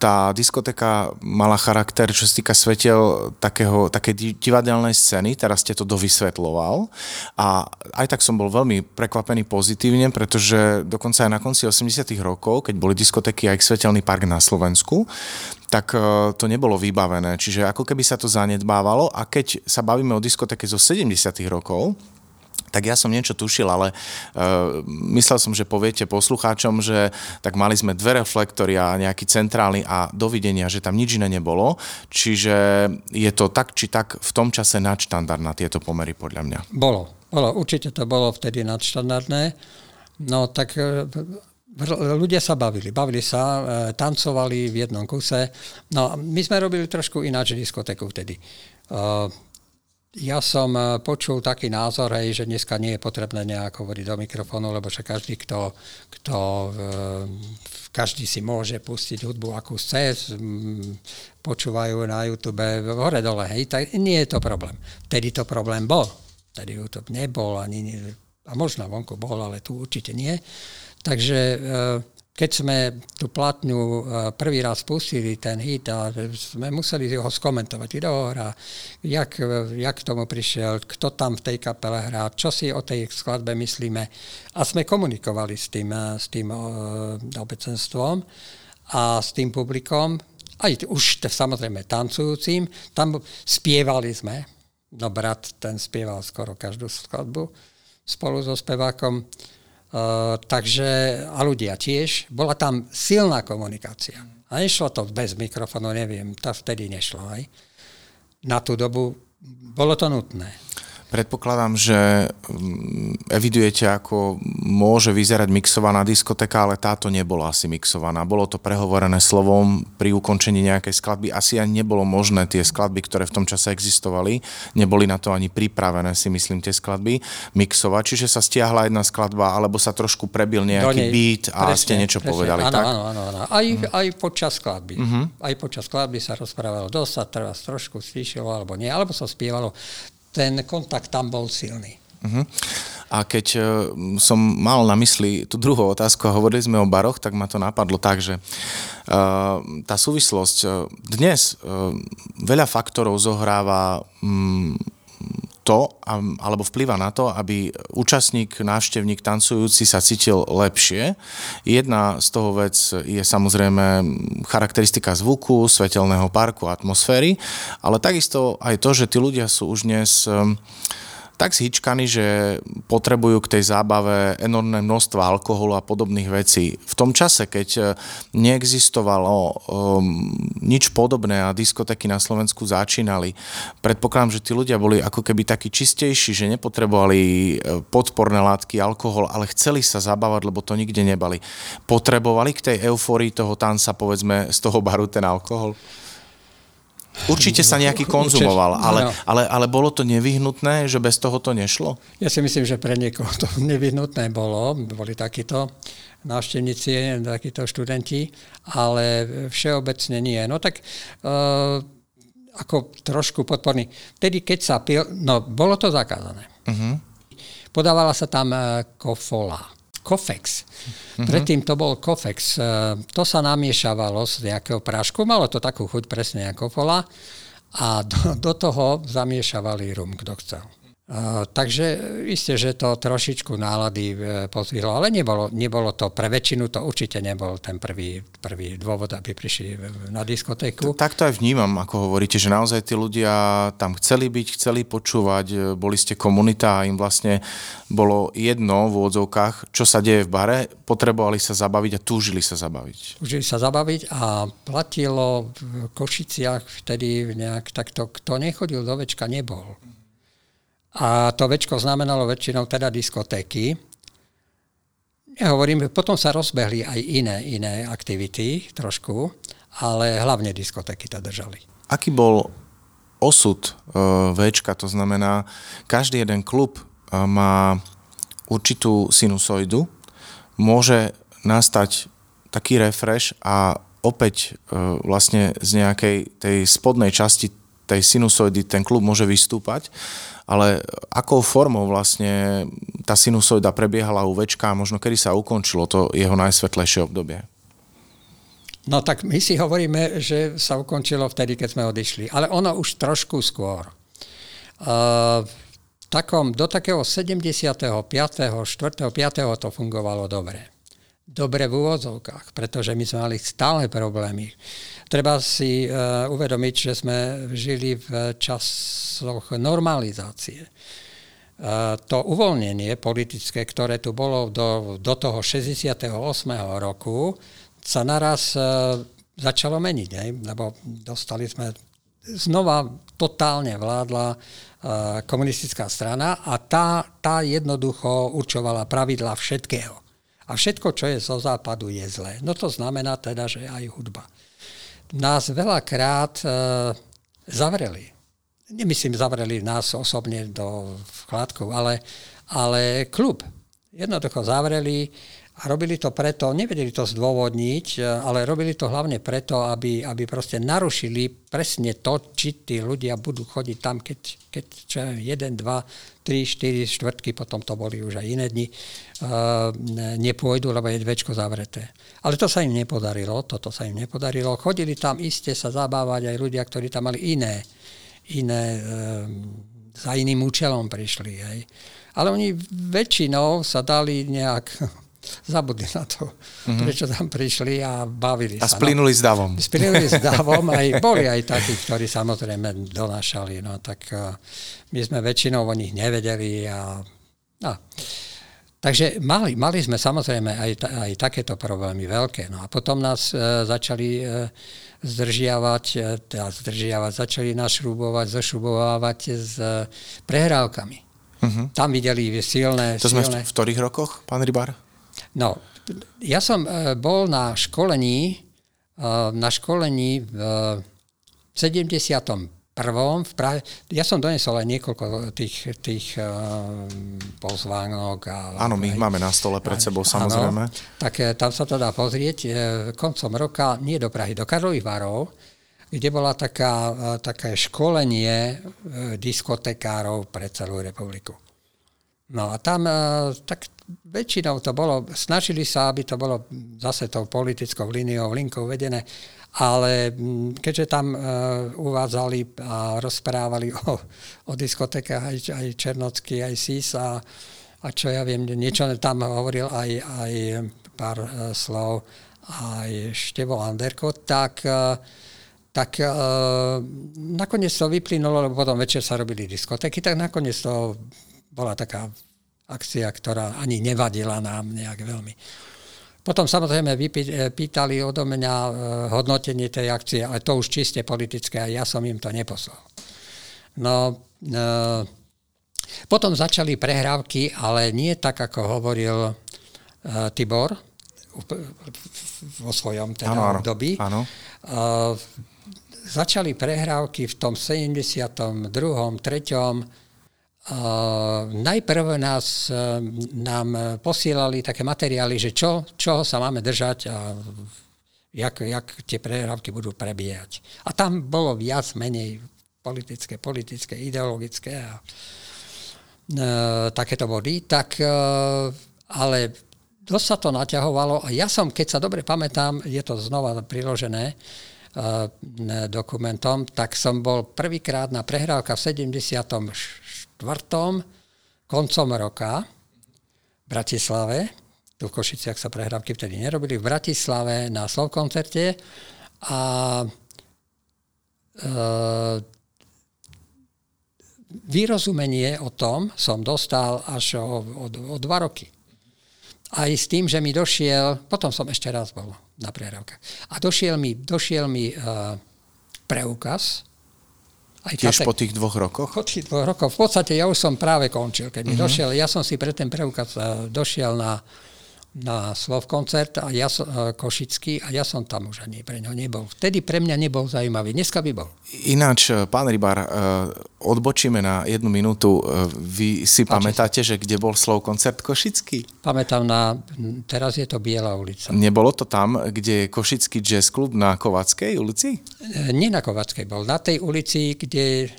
tá diskoteka mala charakter, čo sa týka svetel takého, také divadelnej scény, teraz ste to dovysvetloval a aj tak som bol veľmi prekvapený pozitívne, pretože dokonca aj na konci 80 rokov, keď boli diskoteky aj svetelný park na Slovensku, tak uh, to nebolo vybavené. Čiže ako keby sa to zanedbávalo a keď sa bavíme o diskoteke zo 70 rokov, tak ja som niečo tušil, ale uh, myslel som, že poviete poslucháčom, že tak mali sme dve reflektory a nejaký centrálny a dovidenia, že tam nič iné nebolo. Čiže je to tak či tak v tom čase nadštandard na tieto pomery podľa mňa. Bolo, bolo, určite to bolo vtedy nadštandardné. No tak e, ľudia sa bavili, bavili sa, e, tancovali v jednom kuse. No my sme robili trošku ináč diskotéku vtedy. Ja som eh, počul taký názor, hej, že dneska nie je potrebné nejako hovoriť do mikrofónu, lebo že každý, kto, kto eh, každý si môže pustiť hudbu, akú chce, počúvajú na YouTube hore dole, hej, tak nie je to problém. Vtedy to problém bol. Vtedy YouTube nebol, ani, a možno vonku bol, ale tu určite nie. Takže eh, keď sme tú platňu e, prvý raz pustili, ten hit, a sme museli ho skomentovať, kto hrá, jak, jak k tomu prišiel, kto tam v tej kapele hrá, čo si o tej skladbe myslíme. A sme komunikovali s tým, e, s tým obecenstvom a s tým publikom, aj už samozrejme tancujúcim, tam spievali sme, no brat ten spieval skoro každú skladbu spolu so spevákom. Takže, a ľudia tiež, bola tam silná komunikácia. A nešlo to bez mikrofónu, neviem, to vtedy nešlo. Aj. Na tú dobu bolo to nutné. Predpokladám, že mm, evidujete, ako môže vyzerať mixovaná diskoteka, ale táto nebola asi mixovaná. Bolo to prehovorené slovom pri ukončení nejakej skladby. Asi ani nebolo možné tie skladby, ktoré v tom čase existovali, neboli na to ani pripravené, si myslím, tie skladby mixovať. Čiže sa stiahla jedna skladba, alebo sa trošku prebil nejaký nej, beat a presne, ste niečo presne, povedali, áno, tak? Áno, áno, áno. Aj, mm. aj počas skladby. Mm-hmm. Aj počas skladby sa rozprávalo dosť, sa teraz trošku stíšilo, alebo nie, alebo sa spievalo ten kontakt tam bol silný. Uh-huh. A keď uh, som mal na mysli tú druhú otázku a hovorili sme o baroch, tak ma to napadlo tak, že uh, tá súvislosť uh, dnes veľa faktorov zohráva um, to, alebo vplyva na to, aby účastník, návštevník, tancujúci sa cítil lepšie. Jedna z toho vec je samozrejme charakteristika zvuku, svetelného parku, atmosféry, ale takisto aj to, že tí ľudia sú už dnes tak zhyčkaní, že potrebujú k tej zábave enormné množstva alkoholu a podobných vecí. V tom čase, keď e, neexistovalo um, nič podobné a diskotéky na Slovensku začínali, predpokladám, že tí ľudia boli ako keby takí čistejší, že nepotrebovali e, podporné látky, alkohol, ale chceli sa zabávať, lebo to nikde nebali. Potrebovali k tej eufórii toho tanca, povedzme, z toho baru ten alkohol? Určite sa nejaký konzumoval, ale, ale, ale bolo to nevyhnutné, že bez toho to nešlo? Ja si myslím, že pre niekoho to *laughs* nevyhnutné bolo. Boli takíto návštevníci, takíto študenti, ale všeobecne nie. No tak uh, ako trošku podporný. Vtedy, keď sa pil, no bolo to zakázané. Uh-huh. Podávala sa tam uh, kofola. Kofex. Uh-huh. Predtým to bol kofex. Uh, to sa namiešavalo z nejakého prášku, malo to takú chuť presne ako kofola a do, do toho zamiešavali rum, kto chcel. Uh, takže isté, že to trošičku nálady uh, pozvihlo, ale nebolo, nebolo to, pre väčšinu to určite nebol ten prvý, prvý dôvod, aby prišli na diskotéku. Tak to aj vnímam, ako hovoríte, že naozaj tí ľudia tam chceli byť, chceli počúvať, e, boli ste komunita a im vlastne bolo jedno v úvodzovkách, čo sa deje v bare, potrebovali sa zabaviť a túžili sa zabaviť. Túžili sa zabaviť a platilo v Košiciach vtedy nejak takto, kto nechodil do večka, nebol. A to väčko znamenalo väčšinou teda diskotéky. Ja hovorím, potom sa rozbehli aj iné, iné aktivity trošku, ale hlavne diskotéky to držali. Aký bol osud uh, Včka, to znamená, každý jeden klub uh, má určitú sinusoidu, môže nastať taký refresh a opäť uh, vlastne z nejakej tej spodnej časti tej sinusoidy ten klub môže vystúpať ale akou formou vlastne tá sinusoida prebiehala u Večka a možno kedy sa ukončilo to jeho najsvetlejšie obdobie? No tak my si hovoríme, že sa ukončilo vtedy, keď sme odišli. Ale ono už trošku skôr. Uh, takom, do takého 75. 4. 5. to fungovalo dobre. Dobre v úvodzovkách, pretože my sme mali stále problémy. Treba si uh, uvedomiť, že sme žili v časoch normalizácie. Uh, to uvoľnenie politické, ktoré tu bolo do, do toho 68. roku, sa naraz uh, začalo meniť, ne? lebo dostali sme znova totálne vládla komunistická strana a tá, tá jednoducho určovala pravidla všetkého. A všetko, čo je zo západu, je zlé. No to znamená teda, že aj hudba nás veľakrát e, zavreli. Nemyslím, zavreli nás osobne do vkladkov, ale, ale klub. Jednoducho zavreli a robili to preto, nevedeli to zdôvodniť, e, ale robili to hlavne preto, aby, aby proste narušili presne to, či tí ľudia budú chodiť tam, keď, keď čo je, 1, 2, 3, 4, štvrtky, potom to boli už aj iné dni, uh, nepôjdu, lebo je dvečko zavreté. Ale to sa im nepodarilo, toto sa im nepodarilo. Chodili tam iste sa zabávať aj ľudia, ktorí tam mali iné, iné e, za iným účelom prišli. Hej. Ale oni väčšinou sa dali nejak *laughs* zabudli na to, mm-hmm. prečo tam prišli a bavili a sa. A splínuli no. s davom. Splínuli s davom, aj, *laughs* boli aj takí, ktorí samozrejme donášali, no tak uh, my sme väčšinou o nich nevedeli a no. Takže mali, mali sme samozrejme aj, aj takéto problémy veľké. No a potom nás e, začali e, zdržiavať, e, teda zdržiavať, začali nás šrubovať, zošrubovávať s e, prehrávkami. Uh-huh. Tam videli silné... To sme silné... v, v ktorých rokoch, pán Rybar? No, ja som e, bol na školení, e, na školení v 70 prvom v Prahe, ja som donesol aj niekoľko tých, tých uh, pozvánok. A, áno, my ich máme na stole pred sebou samozrejme. Áno, tak tam sa to dá pozrieť. Koncom roka, nie do Prahy, do Karlových varov, kde bola taká, také školenie diskotekárov pre celú republiku. No a tam tak väčšinou to bolo, snažili sa, aby to bolo zase tou politickou líniou, linkou vedené, ale mm, keďže tam uh, uvádzali a rozprávali *laughs* o, o diskotekách aj, aj Černocký, aj SIS a, a čo ja viem, niečo tam hovoril aj, aj pár uh, slov aj Števo Anderko, tak, uh, tak uh, nakoniec to vyplynulo, lebo potom večer sa robili diskotéky, tak nakoniec to bola taká akcia, ktorá ani nevadila nám nejak veľmi. Potom samozrejme pýtali odo mňa e, hodnotenie tej akcie, ale to už čiste politické a ja som im to neposlal. No, e, potom začali prehrávky, ale nie tak, ako hovoril e, Tibor. vo svojom teda ano, období. Ano. Uh, začali prehrávky v tom 72. 3. Najprv nás, uh, nám posielali také materiály, že čo, čoho sa máme držať a jak, jak tie prehrávky budú prebiehať. A tam bolo viac menej politické, politické, ideologické a uh, takéto body. Tak, uh, ale dosť sa to naťahovalo a ja som, keď sa dobre pamätám, je to znova priložené, uh, dokumentom, tak som bol prvýkrát na prehrávka v 74. koncom roka v Bratislave. Tu v Košiciach sa prehrávky vtedy nerobili. V Bratislave na Slovkoncerte a e, vyrozumenie o tom som dostal až o, o, o dva roky. Aj s tým, že mi došiel, potom som ešte raz bol na prehrávkach, a došiel mi, došiel mi uh, preukaz, aj Tiež katek- po tých dvoch rokoch? Po tých dvoch rokoch. V podstate ja už som práve končil, keď mi uh-huh. došiel. Ja som si pre ten preukaz došiel na na Slov koncert a ja e, Košický a ja som tam už ani pre ňo nebol. Vtedy pre mňa nebol zaujímavý, dneska by bol. Ináč, e, pán Rybar, e, odbočíme na jednu minútu. Vy si Páči pamätáte, že kde bol Slov koncert Košický? Pamätám na, teraz je to Biela ulica. Nebolo to tam, kde je Košický jazz klub na Kovackej ulici? Nie na Kovackej, bol na tej ulici, kde,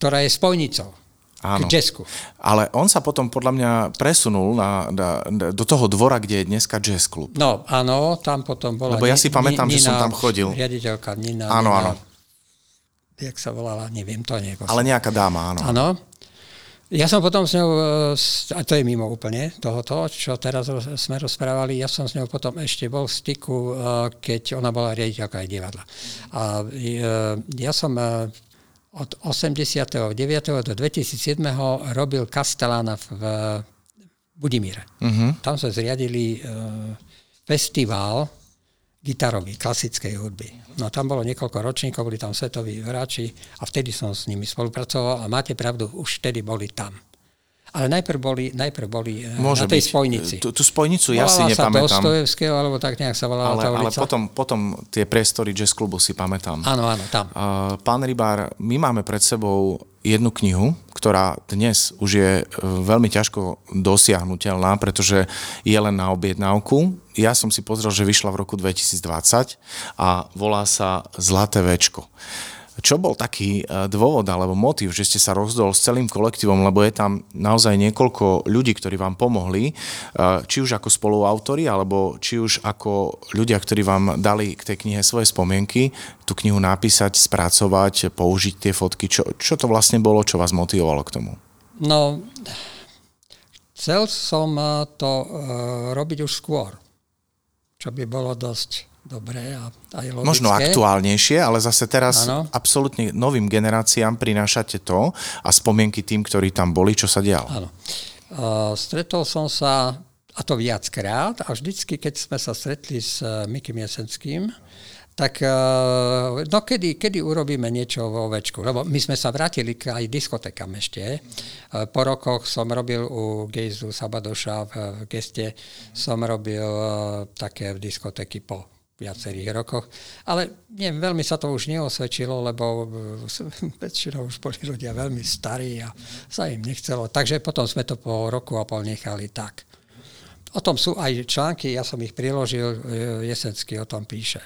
ktorá je spojnicou. Áno. K jazzku. Ale on sa potom podľa mňa presunul na, na, do toho dvora, kde je dneska jazz klub. No, áno, tam potom bola... Lebo ja si pamätám, Nina, že som tam chodil. Riaditeľka Nina. Áno, Nina, áno. Jak sa volala, neviem to. Nieko. Ale nejaká dáma, áno. Áno. Ja som potom s ňou, a to je mimo úplne tohoto, čo teraz sme rozprávali, ja som s ňou potom ešte bol v styku, eh, keď ona bola riaditeľka aj divadla. A eh, ja som od 89. do 2007. robil Kastelána v Budimíre. Uh-huh. Tam sme zriadili uh, festival gitarový, klasickej hudby. No tam bolo niekoľko ročníkov, boli tam svetoví hráči a vtedy som s nimi spolupracoval a máte pravdu, už vtedy boli tam. Ale najprv boli, najprv boli eh, Môže na tej byť. spojnici. Tú, tú spojnicu ja si nepamätám. sa Dostojevského, alebo tak nejak sa volala ale, tá ulica. Ale potom, potom tie priestory jazz klubu si pamätám. Áno, áno, tam. Uh, pán Rybár, my máme pred sebou jednu knihu, ktorá dnes už je uh, veľmi ťažko dosiahnutelná, pretože je len na objednávku. Ja som si pozrel, že vyšla v roku 2020 a volá sa Zlaté večko. Čo bol taký e, dôvod alebo motiv, že ste sa rozdol s celým kolektívom, lebo je tam naozaj niekoľko ľudí, ktorí vám pomohli, e, či už ako spoluautori, alebo či už ako ľudia, ktorí vám dali k tej knihe svoje spomienky, tú knihu napísať, spracovať, použiť tie fotky. Čo, čo to vlastne bolo, čo vás motivovalo k tomu? No, chcel som e, to robiť už skôr, čo by bolo dosť dobré a aj logické. Možno aktuálnejšie, ale zase teraz ano. absolútne novým generáciám prinášate to a spomienky tým, ktorí tam boli, čo sa dialo. Áno. Uh, stretol som sa, a to viackrát, a vždycky, keď sme sa stretli s uh, Mikým Jesenským, tak uh, no kedy, kedy urobíme niečo vo večku? Lebo my sme sa vrátili k aj diskotekám ešte. Uh, po rokoch som robil u Gejzu Sabadoša v, v geste, som robil uh, také v diskoteky po viacerých rokoch. Ale nie, veľmi sa to už neosvedčilo, lebo eh, väčšinou už boli ľudia veľmi starí a sa im nechcelo. Takže potom sme to po roku a pol nechali tak. O tom sú aj články, ja som ich priložil, eh, Jesenský o tom píše.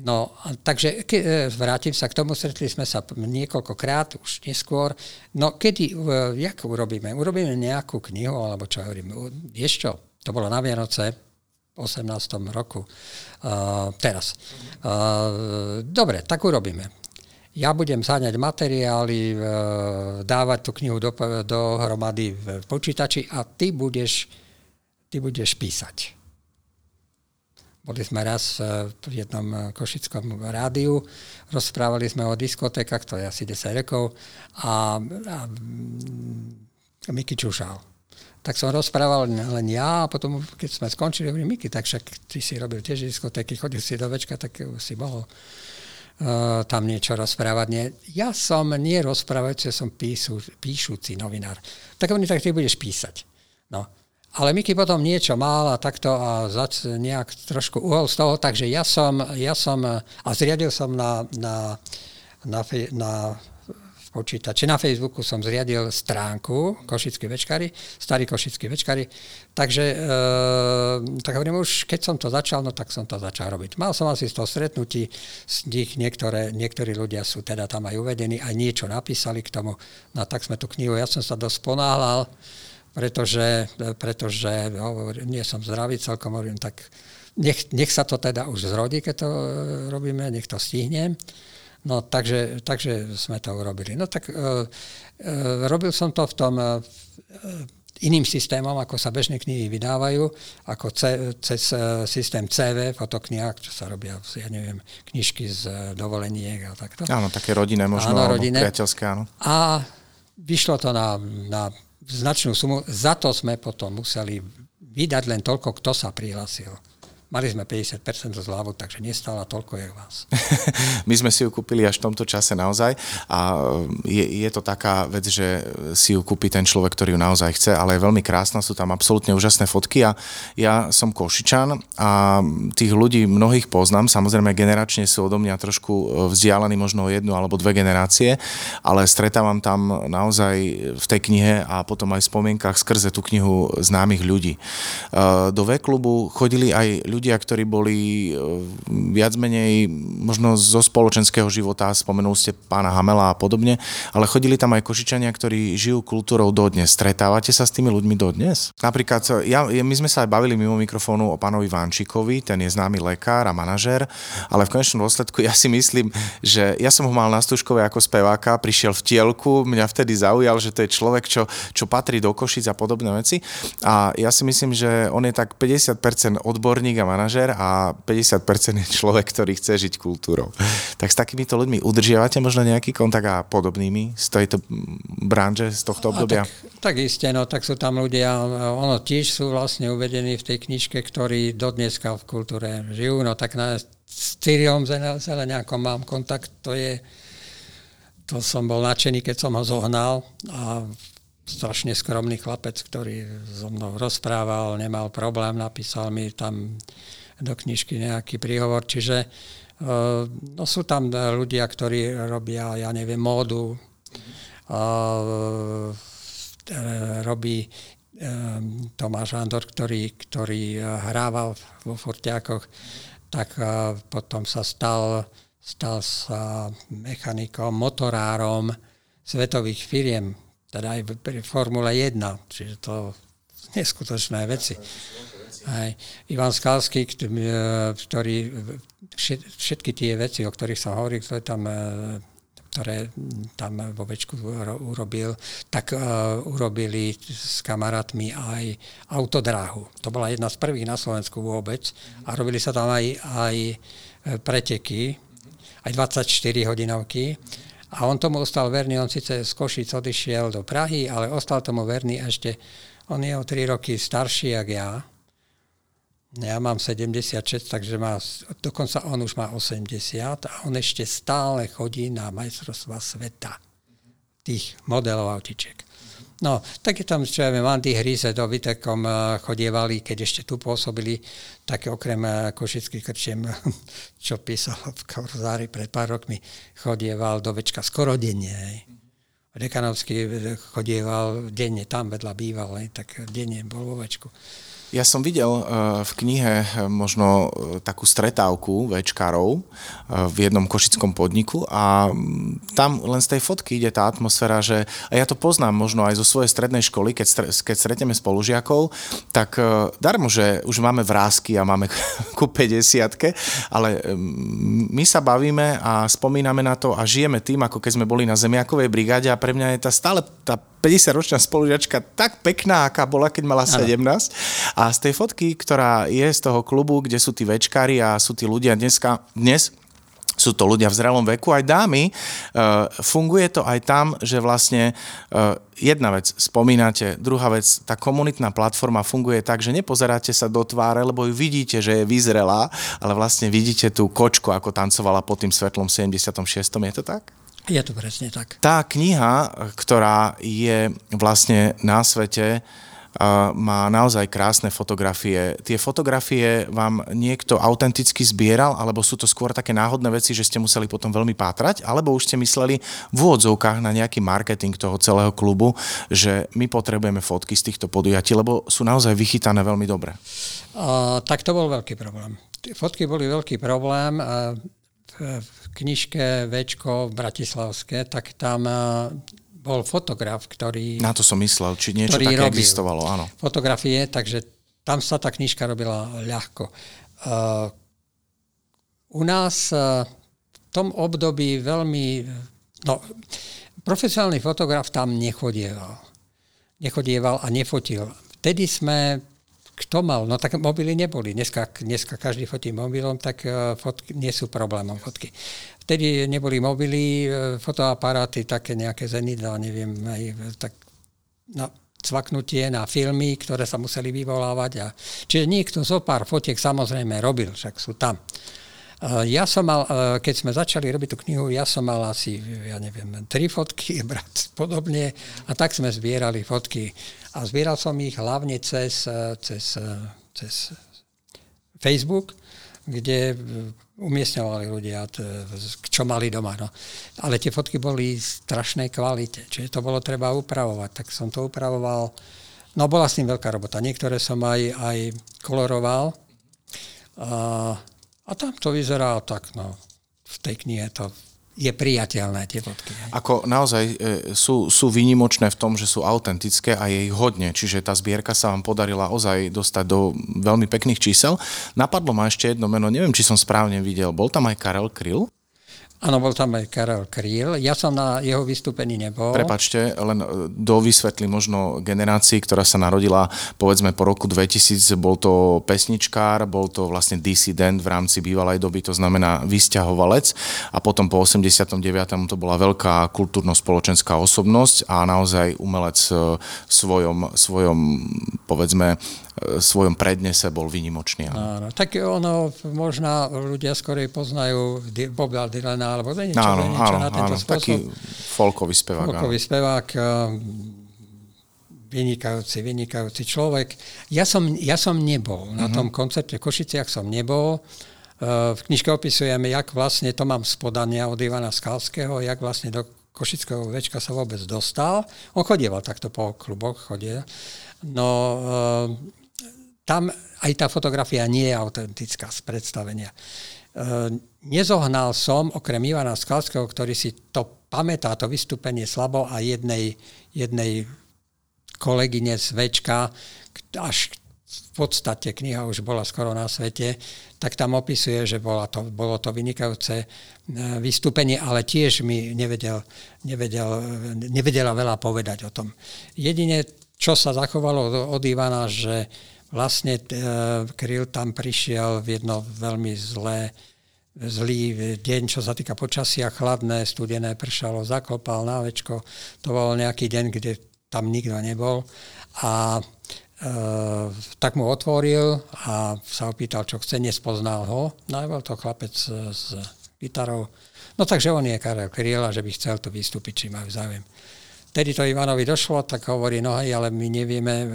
No, takže ke, eh, vrátim sa k tomu, stretli sme sa niekoľkokrát, už neskôr. No, kedy, jak urobíme? Urobíme nejakú knihu, alebo čo hovorím? Vieš? To bolo na Vianoce, 18. roku. Uh, teraz. Uh, dobre, tak urobíme. Ja budem zháňať materiály, uh, dávať tú knihu do, dohromady v počítači a ty budeš, ty budeš písať. Boli sme raz v jednom košickom rádiu, rozprávali sme o diskotékach, to je asi 10 rokov, a, a Miky Čušal tak som rozprával len ja a potom, keď sme skončili, hovorím, Miky, tak však ty si robil tiež diskotéky, chodil si do večka, tak si mohol uh, tam niečo rozprávať. Nie. Ja som nie rozprávajúci, som píšu, píšuci novinár. Tak oni tak ty budeš písať. No. ale Miky potom niečo mal a takto a zac, nejak trošku uhol z toho, takže ja som, ja som a zriadil som na, na, na, na počítači. Na Facebooku som zriadil stránku Košickí večkári, starí Košickí večkári, takže e, tak hovorím, už keď som to začal, no tak som to začal robiť. Mal som asi z toho stretnutí, z nich niektoré, niektorí ľudia sú teda tam aj uvedení, aj niečo napísali k tomu, no tak sme tú knihu, ja som sa dosť ponáhľal, pretože, pretože no, nie som zdravý celkom, hovorím, tak nech, nech sa to teda už zrodí, keď to e, robíme, nech to stihnem. No takže, takže sme to urobili. No tak e, e, robil som to v tom e, iným systémom, ako sa bežné knihy vydávajú, ako ce, cez systém CV, fotokniha, čo sa robia, ja neviem, knižky z dovoleniek a takto. Áno, také rodinné možno, áno, rodinné. priateľské, áno. A vyšlo to na, na značnú sumu, za to sme potom museli vydať len toľko, kto sa prihlásil. Mali sme 50% zľavu, takže nestála toľko, jak vás. *laughs* My sme si ju kúpili až v tomto čase naozaj a je, je to taká vec, že si ju kúpi ten človek, ktorý ju naozaj chce, ale je veľmi krásna, sú tam absolútne úžasné fotky a ja som Košičan a tých ľudí mnohých poznám, samozrejme generačne sú odo mňa trošku e, vzdialení možno jednu alebo dve generácie, ale stretávam tam naozaj v tej knihe a potom aj v spomienkach skrze tú knihu známych ľudí. E, do V-klubu chodili aj ľudia, ľudia, ktorí boli e, viac menej možno zo spoločenského života, spomenul ste pána Hamela a podobne, ale chodili tam aj Košičania, ktorí žijú kultúrou dodnes. Stretávate sa s tými ľuďmi dodnes? Napríklad, ja, my sme sa aj bavili mimo mikrofónu o pánovi Vančíkovi, ten je známy lekár a manažér, ale v konečnom dôsledku ja si myslím, že ja som ho mal na Stužkové ako speváka, prišiel v tielku, mňa vtedy zaujal, že to je človek, čo, čo patrí do Košic a podobné veci. A ja si myslím, že on je tak 50% odborník a manažer a 50% je človek, ktorý chce žiť kultúrou. Tak s takýmito ľuďmi udržiavate možno nejaký kontakt a podobnými z tejto branže, z tohto obdobia? tak, tak isté, no tak sú tam ľudia, ono tiež sú vlastne uvedení v tej knižke, ktorí do dneska v kultúre žijú, no tak na, s Cyriom Zeleniakom mám kontakt, to je, to som bol nadšený, keď som ho zohnal a strašne skromný chlapec, ktorý so mnou rozprával, nemal problém, napísal mi tam do knižky nejaký príhovor, čiže uh, no sú tam ľudia, ktorí robia, ja neviem, módu, uh, robí Tomáš Andor, ktorý, ktorý hrával vo Fortiakoch, tak potom sa stal, stal sa mechanikom, motorárom svetových firiem, teda aj pri Formule 1, čiže to neskutočné veci. Aj Ivan Skalský, ktorý všetky tie veci, o ktorých som hovoril, ktoré tam, e, ktoré tam vo Večku urobil, tak uh, urobili s kamarátmi aj autodráhu. To bola jedna z prvých na Slovensku vôbec a robili sa tam aj, aj e, preteky, aj 24 hodinovky a on tomu ostal verný, on síce z Košic odišiel do Prahy, ale ostal tomu verný ešte, on je o 3 roky starší, jak ja. Ja mám 76, takže má, dokonca on už má 80 a on ešte stále chodí na majstrovstva sveta tých modelov autičiek. No, tak je tam, čo ja viem, Andy Hryze do Vitekom eh, chodievali, keď ešte tu pôsobili, tak okrem eh, Košických krčiem, *laughs* čo písal v Korzári pred pár rokmi, chodieval do Večka skoro denne. Dekanovský eh, chodieval denne, tam vedľa býval, tak denne bol vo Večku. Ja som videl eh, v knihe eh, možno eh, takú stretávku večkárov v jednom košickom podniku a mm, tam len z tej fotky ide tá atmosféra, že a ja to poznám možno aj zo svojej strednej školy, keď, keď stretneme spolužiakov, tak darmo, že už máme vrázky a máme *laughs* ku 50 ale mm, my sa bavíme a spomíname na to a žijeme tým, ako keď sme boli na zemiakovej brigáde a pre mňa je tá stále tá 50-ročná spolužiačka tak pekná, aká bola, keď mala 17. Ano. A z tej fotky, ktorá je z toho klubu, kde sú tí večkári a sú tí ľudia dneska, dnes sú to ľudia v zrelom veku, aj dámy, uh, funguje to aj tam, že vlastne uh, jedna vec spomínate, druhá vec, tá komunitná platforma funguje tak, že nepozeráte sa do tváre, lebo ju vidíte, že je vyzrelá, ale vlastne vidíte tú kočku, ako tancovala pod tým svetlom 76. Je to tak? Je to presne tak. Tá kniha, ktorá je vlastne na svete, má naozaj krásne fotografie. Tie fotografie vám niekto autenticky zbieral, alebo sú to skôr také náhodné veci, že ste museli potom veľmi pátrať, alebo už ste mysleli v úvodzovkách na nejaký marketing toho celého klubu, že my potrebujeme fotky z týchto podujatí, lebo sú naozaj vychytané veľmi dobre. Uh, tak to bol veľký problém. Fotky boli veľký problém. Uh, v knižke Včko Bratislavské, tak tam bol fotograf, ktorý... Na to som myslel, či niečo také existovalo, áno. Fotografie, takže tam sa tá knižka robila ľahko. Uh, u nás uh, v tom období veľmi... No, profesionálny fotograf tam nechodieval. Nechodieval a nefotil. Vtedy sme kto mal? No tak mobily neboli. Dneska, dneska každý fotí mobilom, tak uh, fotky nie sú problémom fotky. Vtedy neboli mobily, uh, fotoaparáty, také nejaké zenidla, neviem, aj tak no, cvaknutie na filmy, ktoré sa museli vyvolávať. A, čiže niekto zo pár fotiek samozrejme robil, však sú tam. Ja som mal, keď sme začali robiť tú knihu, ja som mal asi, ja neviem, tri fotky, *laughs* brat podobne, a tak sme zbierali fotky a zbieral som ich hlavne cez, eh, cez, eh, cez Facebook, kde eh, umiestňovali ľudia, čo mali doma. No. Ale tie fotky boli v strašnej kvalite, čiže to bolo treba upravovať. Tak som to upravoval. No bola s tým veľká robota. Niektoré som aj, aj koloroval. A, a tam to vyzerá tak, no, v tej knihe to je priateľné tie fotky. Ako naozaj e, sú, sú výnimočné v tom, že sú autentické a je ich hodne, čiže tá zbierka sa vám podarila ozaj dostať do veľmi pekných čísel. Napadlo ma ešte jedno meno, neviem, či som správne videl, bol tam aj Karel Kryl? Áno, bol tam aj Karel Kríl. Ja som na jeho vystúpení nebol. Prepačte, len e, dovysvetli možno generácii, ktorá sa narodila povedzme po roku 2000, bol to pesničkár, bol to vlastne disident v rámci bývalej doby, to znamená vysťahovalec a potom po 89. to bola veľká kultúrno-spoločenská osobnosť a naozaj umelec e, v svojom, svojom povedzme svojom prednese bol vynimočný. Áno, tak ono, možno ľudia skorej poznajú Boba Dylana, alebo niečo, áno, niečo áno, na tento áno, spôsob. Taký folkový spevák. Folkový áno. spevák, eh, vynikajúci, vynikajúci človek. Ja som, ja som nebol na mhm. tom koncerte v Košiciach, som nebol. Eh, v knižke opisujeme, jak vlastne to mám z podania od Ivana Skalského, jak vlastne do Košického večka sa vôbec dostal. On chodieval takto po kluboch, chodil. No, eh, tam aj tá fotografia nie je autentická z predstavenia. E, nezohnal som, okrem Ivana Skalského, ktorý si to pamätá, to vystúpenie slabo a jednej, jednej kolegyne z Večka, až v podstate kniha už bola skoro na svete, tak tam opisuje, že bola to, bolo to vynikajúce e, vystúpenie, ale tiež mi nevedel, nevedel, nevedela veľa povedať o tom. Jedine, čo sa zachovalo od Ivana, že vlastne e, Kryl tam prišiel v jedno veľmi zlé, zlý deň, čo sa týka počasia, chladné, studené, pršalo, zaklopal na večko. To bol nejaký deň, kde tam nikto nebol. A e, tak mu otvoril a sa opýtal, čo chce, nespoznal ho. No bol to chlapec s, s gitarou. No takže on je Karel Kryl a že by chcel to vystúpiť, či majú záujem. Vtedy to Ivanovi došlo, tak hovorí, no hej, ale my nevieme, e,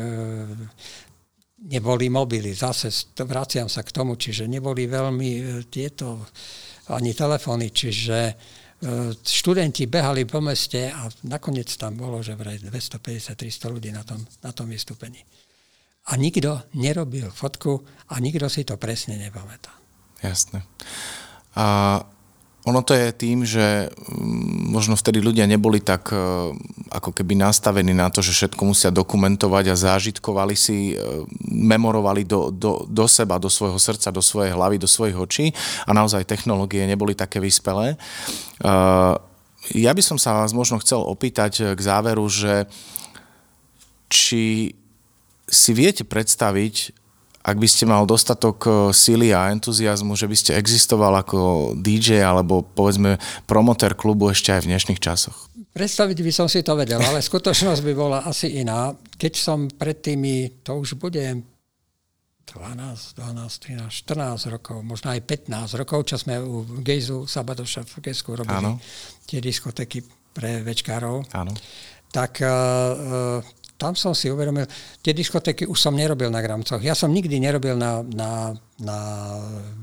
neboli mobily. Zase vraciam sa k tomu, čiže neboli veľmi e, tieto ani telefóny, čiže e, študenti behali po meste a nakoniec tam bolo, že vraj 250-300 ľudí na tom, na tom vystúpení. A nikto nerobil fotku a nikto si to presne nepamätá. Jasné. A ono to je tým, že mm, možno vtedy ľudia neboli tak e, ako keby nastavení na to, že všetko musia dokumentovať a zážitkovali si, e, memorovali do, do, do seba, do svojho srdca, do svojej hlavy, do svojich očí a naozaj technológie neboli také vyspelé. E, ja by som sa vás možno chcel opýtať k záveru, že či si viete predstaviť ak by ste mal dostatok e, síly a entuziasmu, že by ste existoval ako DJ alebo povedzme promotér klubu ešte aj v dnešných časoch? Predstaviť by som si to vedel, ale skutočnosť by bola asi iná. Keď som pred tými, to už bude 12, 12, 13, 14 rokov, možno aj 15 rokov, čo sme u Gejzu Sabadoša v Gejsku robili Áno. tie diskotéky pre večkárov, Áno. tak uh, tam som si uvedomil, tie diskotéky už som nerobil na gramcoch. Ja som nikdy nerobil na, na, na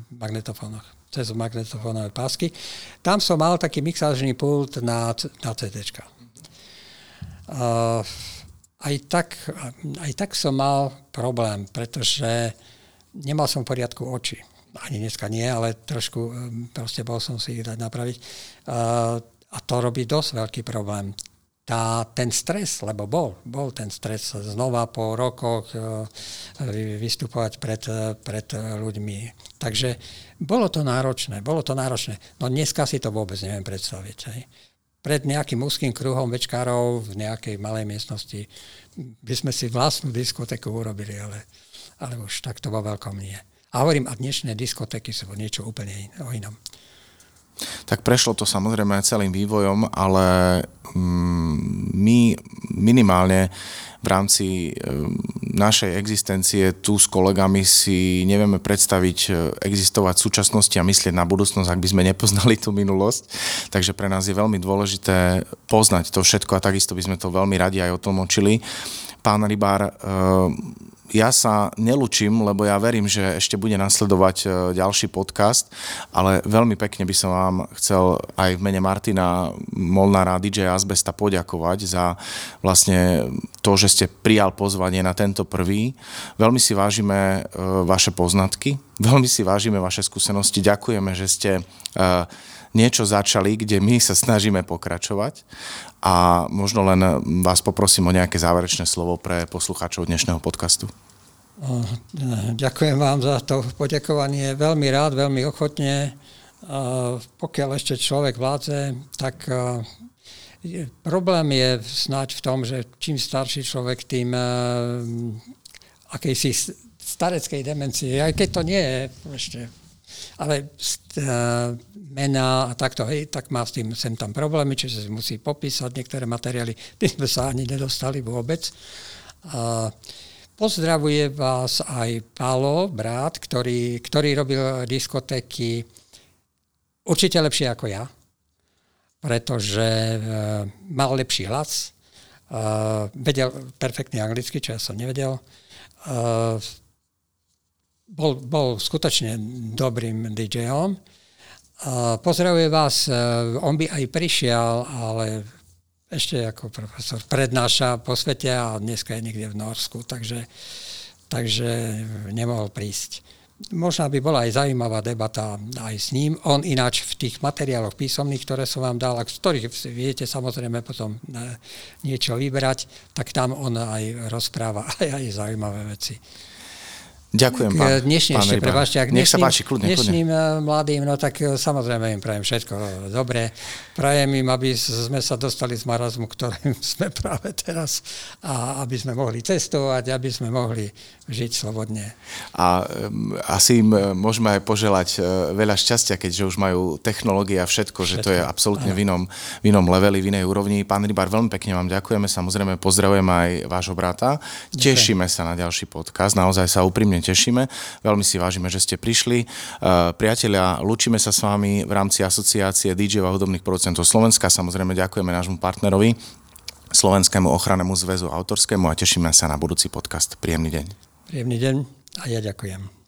magnetofónoch cez magnetofónové pásky. Tam som mal taký mixážny pult na, na CD. Uh, aj, tak, aj tak som mal problém, pretože nemal som v poriadku oči. Ani dneska nie, ale trošku um, proste bol som si ich dať napraviť. Uh, a to robí dosť veľký problém tá, ten stres, lebo bol, bol ten stres znova po rokoch e, vystupovať pred, pred ľuďmi. Takže bolo to náročné, bolo to náročné. No dneska si to vôbec neviem predstaviť. Hej. Pred nejakým úzkým kruhom večkárov v nejakej malej miestnosti by sme si vlastnú diskotéku urobili, ale, ale už takto vo veľkom nie. A hovorím, a dnešné diskotéky sú niečo úplne in, o inom. Tak prešlo to samozrejme celým vývojom, ale mm, my minimálne v rámci mm, našej existencie tu s kolegami si nevieme predstaviť e, existovať v súčasnosti a myslieť na budúcnosť, ak by sme nepoznali tú minulosť. Takže pre nás je veľmi dôležité poznať to všetko a takisto by sme to veľmi radi aj otlmočili. Pán Rybár, e, ja sa nelučím, lebo ja verím, že ešte bude nasledovať e, ďalší podcast, ale veľmi pekne by som vám chcel aj v mene Martina Molnára DJ Azbesta poďakovať za vlastne to, že ste prijal pozvanie na tento prvý. Veľmi si vážime e, vaše poznatky, veľmi si vážime vaše skúsenosti. Ďakujeme, že ste e, niečo začali, kde my sa snažíme pokračovať a možno len vás poprosím o nejaké záverečné slovo pre poslucháčov dnešného podcastu. Ďakujem vám za to poďakovanie. Veľmi rád, veľmi ochotne. Pokiaľ ešte človek vládze, tak problém je snáď v tom, že čím starší človek, tým akejsi stareckej demencie, aj keď to nie je ešte ale uh, mená a takto, hej, tak má s tým sem tam problémy, čiže si musí popísať niektoré materiály. Tým sme sa ani nedostali vôbec. Uh, pozdravuje vás aj Palo, brat, ktorý, ktorý robil diskotéky určite lepšie ako ja, pretože uh, mal lepší hlas, uh, vedel perfektne anglicky, čo ja som nevedel. Uh, bol, bol skutočne dobrým DJom. Pozdravuje vás, e, on by aj prišiel, ale ešte ako profesor prednáša po svete a dneska je niekde v Norsku, takže, takže nemohol prísť. Možno by bola aj zaujímavá debata aj s ním. On ináč v tých materiáloch písomných, ktoré som vám dal, a z ktorých viete samozrejme potom e, niečo vybrať, tak tam on aj rozpráva *laughs* aj, aj zaujímavé veci. Ďakujem, pán, dnešne pán ešte, prepáčte, ak Nech sa páči, kľudne, dnešným kľudne. Mladým, no tak eh, samozrejme im prajem všetko dobré. Prajem im, aby sme sa dostali z marazmu, ktorým *laughs* sme práve teraz a aby sme mohli cestovať, aby sme mohli žiť slobodne. A um, asi im môžeme aj poželať veľa šťastia, keďže už majú technológie a všetko, všetko. že to je absolútne v inom, v inom leveli, v inej úrovni. Pán Rybar, veľmi pekne vám ďakujeme, samozrejme pozdravujem aj vášho brata. Ďakujem. Tešíme sa na ďalší podcast, naozaj sa úprimne tešíme. Veľmi si vážime, že ste prišli. Uh, priatelia, lučíme sa s vami v rámci asociácie DJ a hudobných producentov Slovenska. Samozrejme ďakujeme nášmu partnerovi, Slovenskému ochrannému zväzu autorskému a tešíme sa na budúci podcast. Príjemný deň. Príjemný deň a ja ďakujem.